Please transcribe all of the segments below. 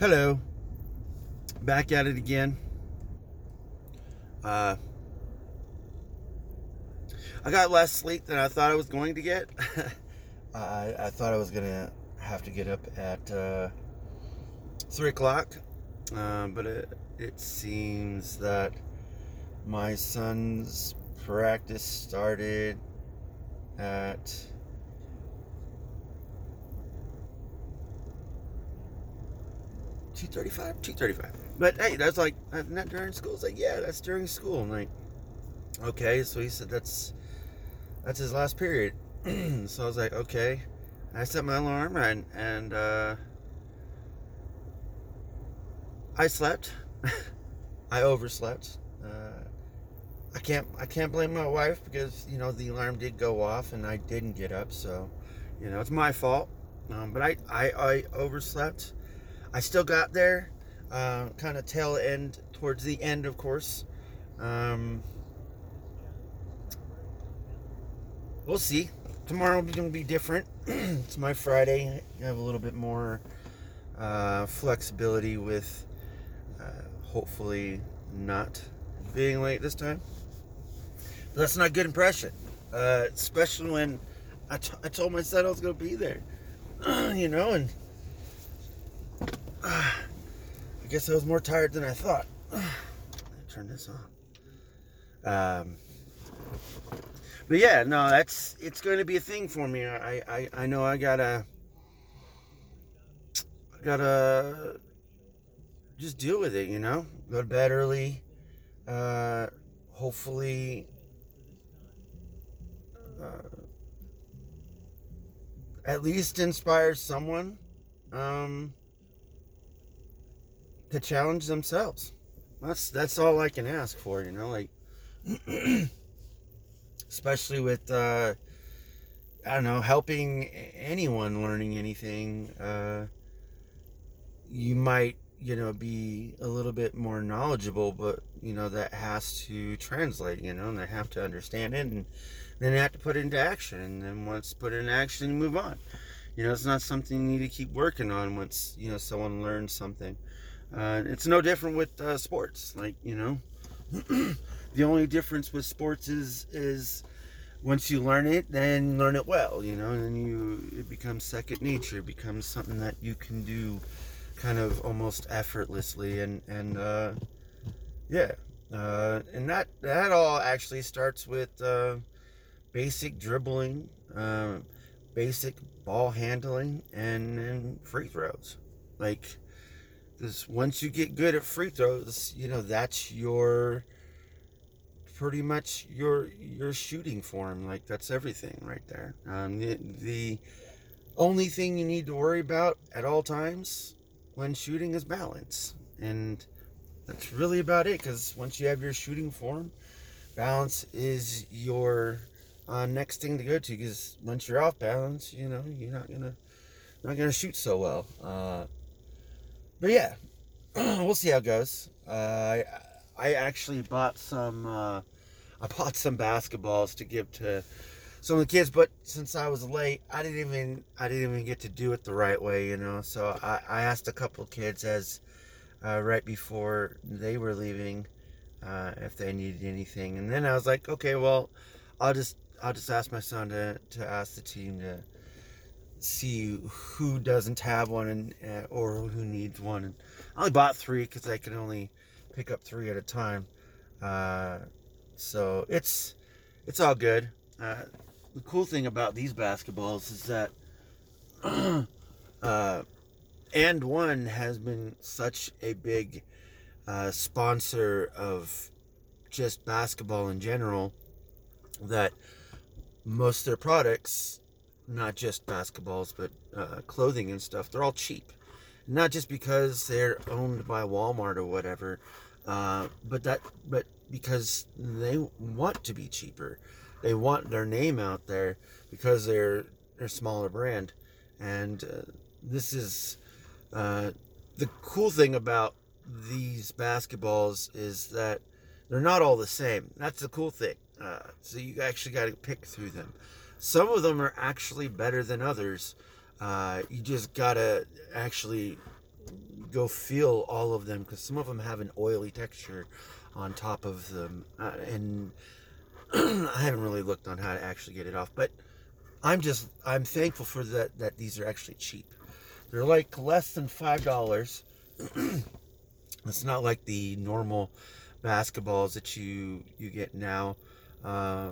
Hello. Back at it again. Uh, I got less sleep than I thought I was going to get. I, I thought I was going to have to get up at uh, 3 o'clock. Uh, but it, it seems that my son's practice started at two thirty-five, two thirty-five. But hey, that's like not during school. It's like yeah, that's during school. I'm like, okay. So he said that's that's his last period. so I was like, okay. I set my alarm and and uh, I slept. I overslept. Uh, I can't I can't blame my wife because you know the alarm did go off and I didn't get up. So you know it's my fault. Um, but I, I I overslept I still got there, uh, kind of tail end towards the end, of course. Um, we'll see. Tomorrow is going to be different. it's my Friday. I have a little bit more uh, flexibility with uh, hopefully not being late this time. But that's not a good impression, uh, especially when I, t- I told my son I was going to be there. you know, and I guess I was more tired than I thought. Turn this on. Um, but yeah, no, that's it's going to be a thing for me. I I, I know I gotta gotta just deal with it. You know, go to bed early. Uh, hopefully. Uh, at least inspire someone. Um, to challenge themselves. That's that's all I can ask for, you know, like especially with uh I don't know, helping anyone learning anything, uh you might, you know, be a little bit more knowledgeable, but you know, that has to translate, you know, and they have to understand it and then they have to put it into action and then once put it in action move on. You know, it's not something you need to keep working on once, you know, someone learns something. Uh, it's no different with uh, sports. Like you know, the only difference with sports is is once you learn it, then learn it well. You know, and you it becomes second nature. It becomes something that you can do, kind of almost effortlessly. And and uh, yeah, uh, and that that all actually starts with uh, basic dribbling, uh, basic ball handling, and, and free throws. Like because once you get good at free throws, you know that's your pretty much your your shooting form. Like that's everything right there. Um, the, the only thing you need to worry about at all times when shooting is balance, and that's really about it. Because once you have your shooting form, balance is your uh, next thing to go to. Because once you're off balance, you know you're not gonna not gonna shoot so well. Uh, but yeah, we'll see how it goes. Uh, I, I actually bought some. Uh, I bought some basketballs to give to some of the kids, but since I was late, I didn't even I didn't even get to do it the right way, you know. So I, I asked a couple kids as uh, right before they were leaving uh, if they needed anything, and then I was like, okay, well, I'll just I'll just ask my son to to ask the team to see who doesn't have one and uh, or who needs one. And I only bought three because I can only pick up three at a time. Uh, so it's it's all good. Uh, the cool thing about these basketballs is that uh, AND1 has been such a big uh, sponsor of just basketball in general that most of their products not just basketballs, but uh, clothing and stuff. They're all cheap, not just because they're owned by Walmart or whatever, uh, but that but because they want to be cheaper. They want their name out there because they're they're a smaller brand, and uh, this is uh, the cool thing about these basketballs is that they're not all the same. That's the cool thing. Uh, so you actually got to pick through them. Some of them are actually better than others. Uh, you just gotta actually go feel all of them because some of them have an oily texture on top of them, uh, and I haven't really looked on how to actually get it off. But I'm just I'm thankful for that that these are actually cheap. They're like less than five dollars. it's not like the normal basketballs that you you get now uh,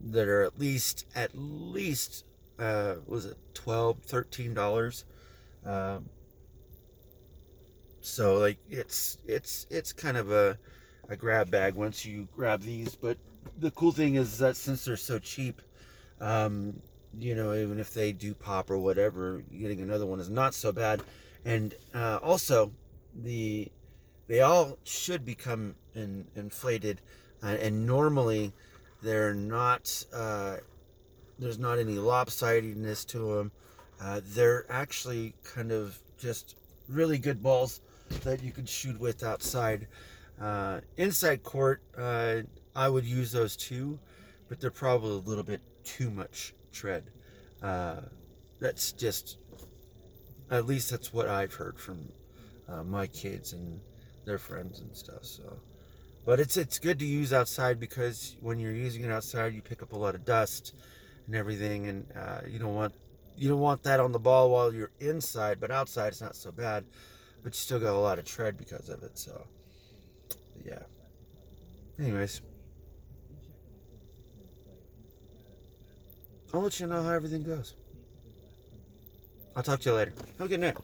that are at least at least uh, was it 12 13 dollars? Um, so like it's it's it's kind of a, a grab bag once you grab these but the cool thing is that since they're so cheap um, you know even if they do pop or whatever getting another one is not so bad. And uh, also the they all should become in, inflated uh, and normally they're not uh, there's not any lopsidedness to them uh, they're actually kind of just really good balls that you could shoot with outside. Uh, inside court, uh, I would use those too, but they're probably a little bit too much tread. Uh, that's just, at least that's what I've heard from uh, my kids and their friends and stuff. So, but it's it's good to use outside because when you're using it outside, you pick up a lot of dust and everything, and uh, you don't want you don't want that on the ball while you're inside, but outside it's not so bad. But you still got a lot of tread because of it, so yeah. Anyways. I'll let you know how everything goes. I'll talk to you later. Good night.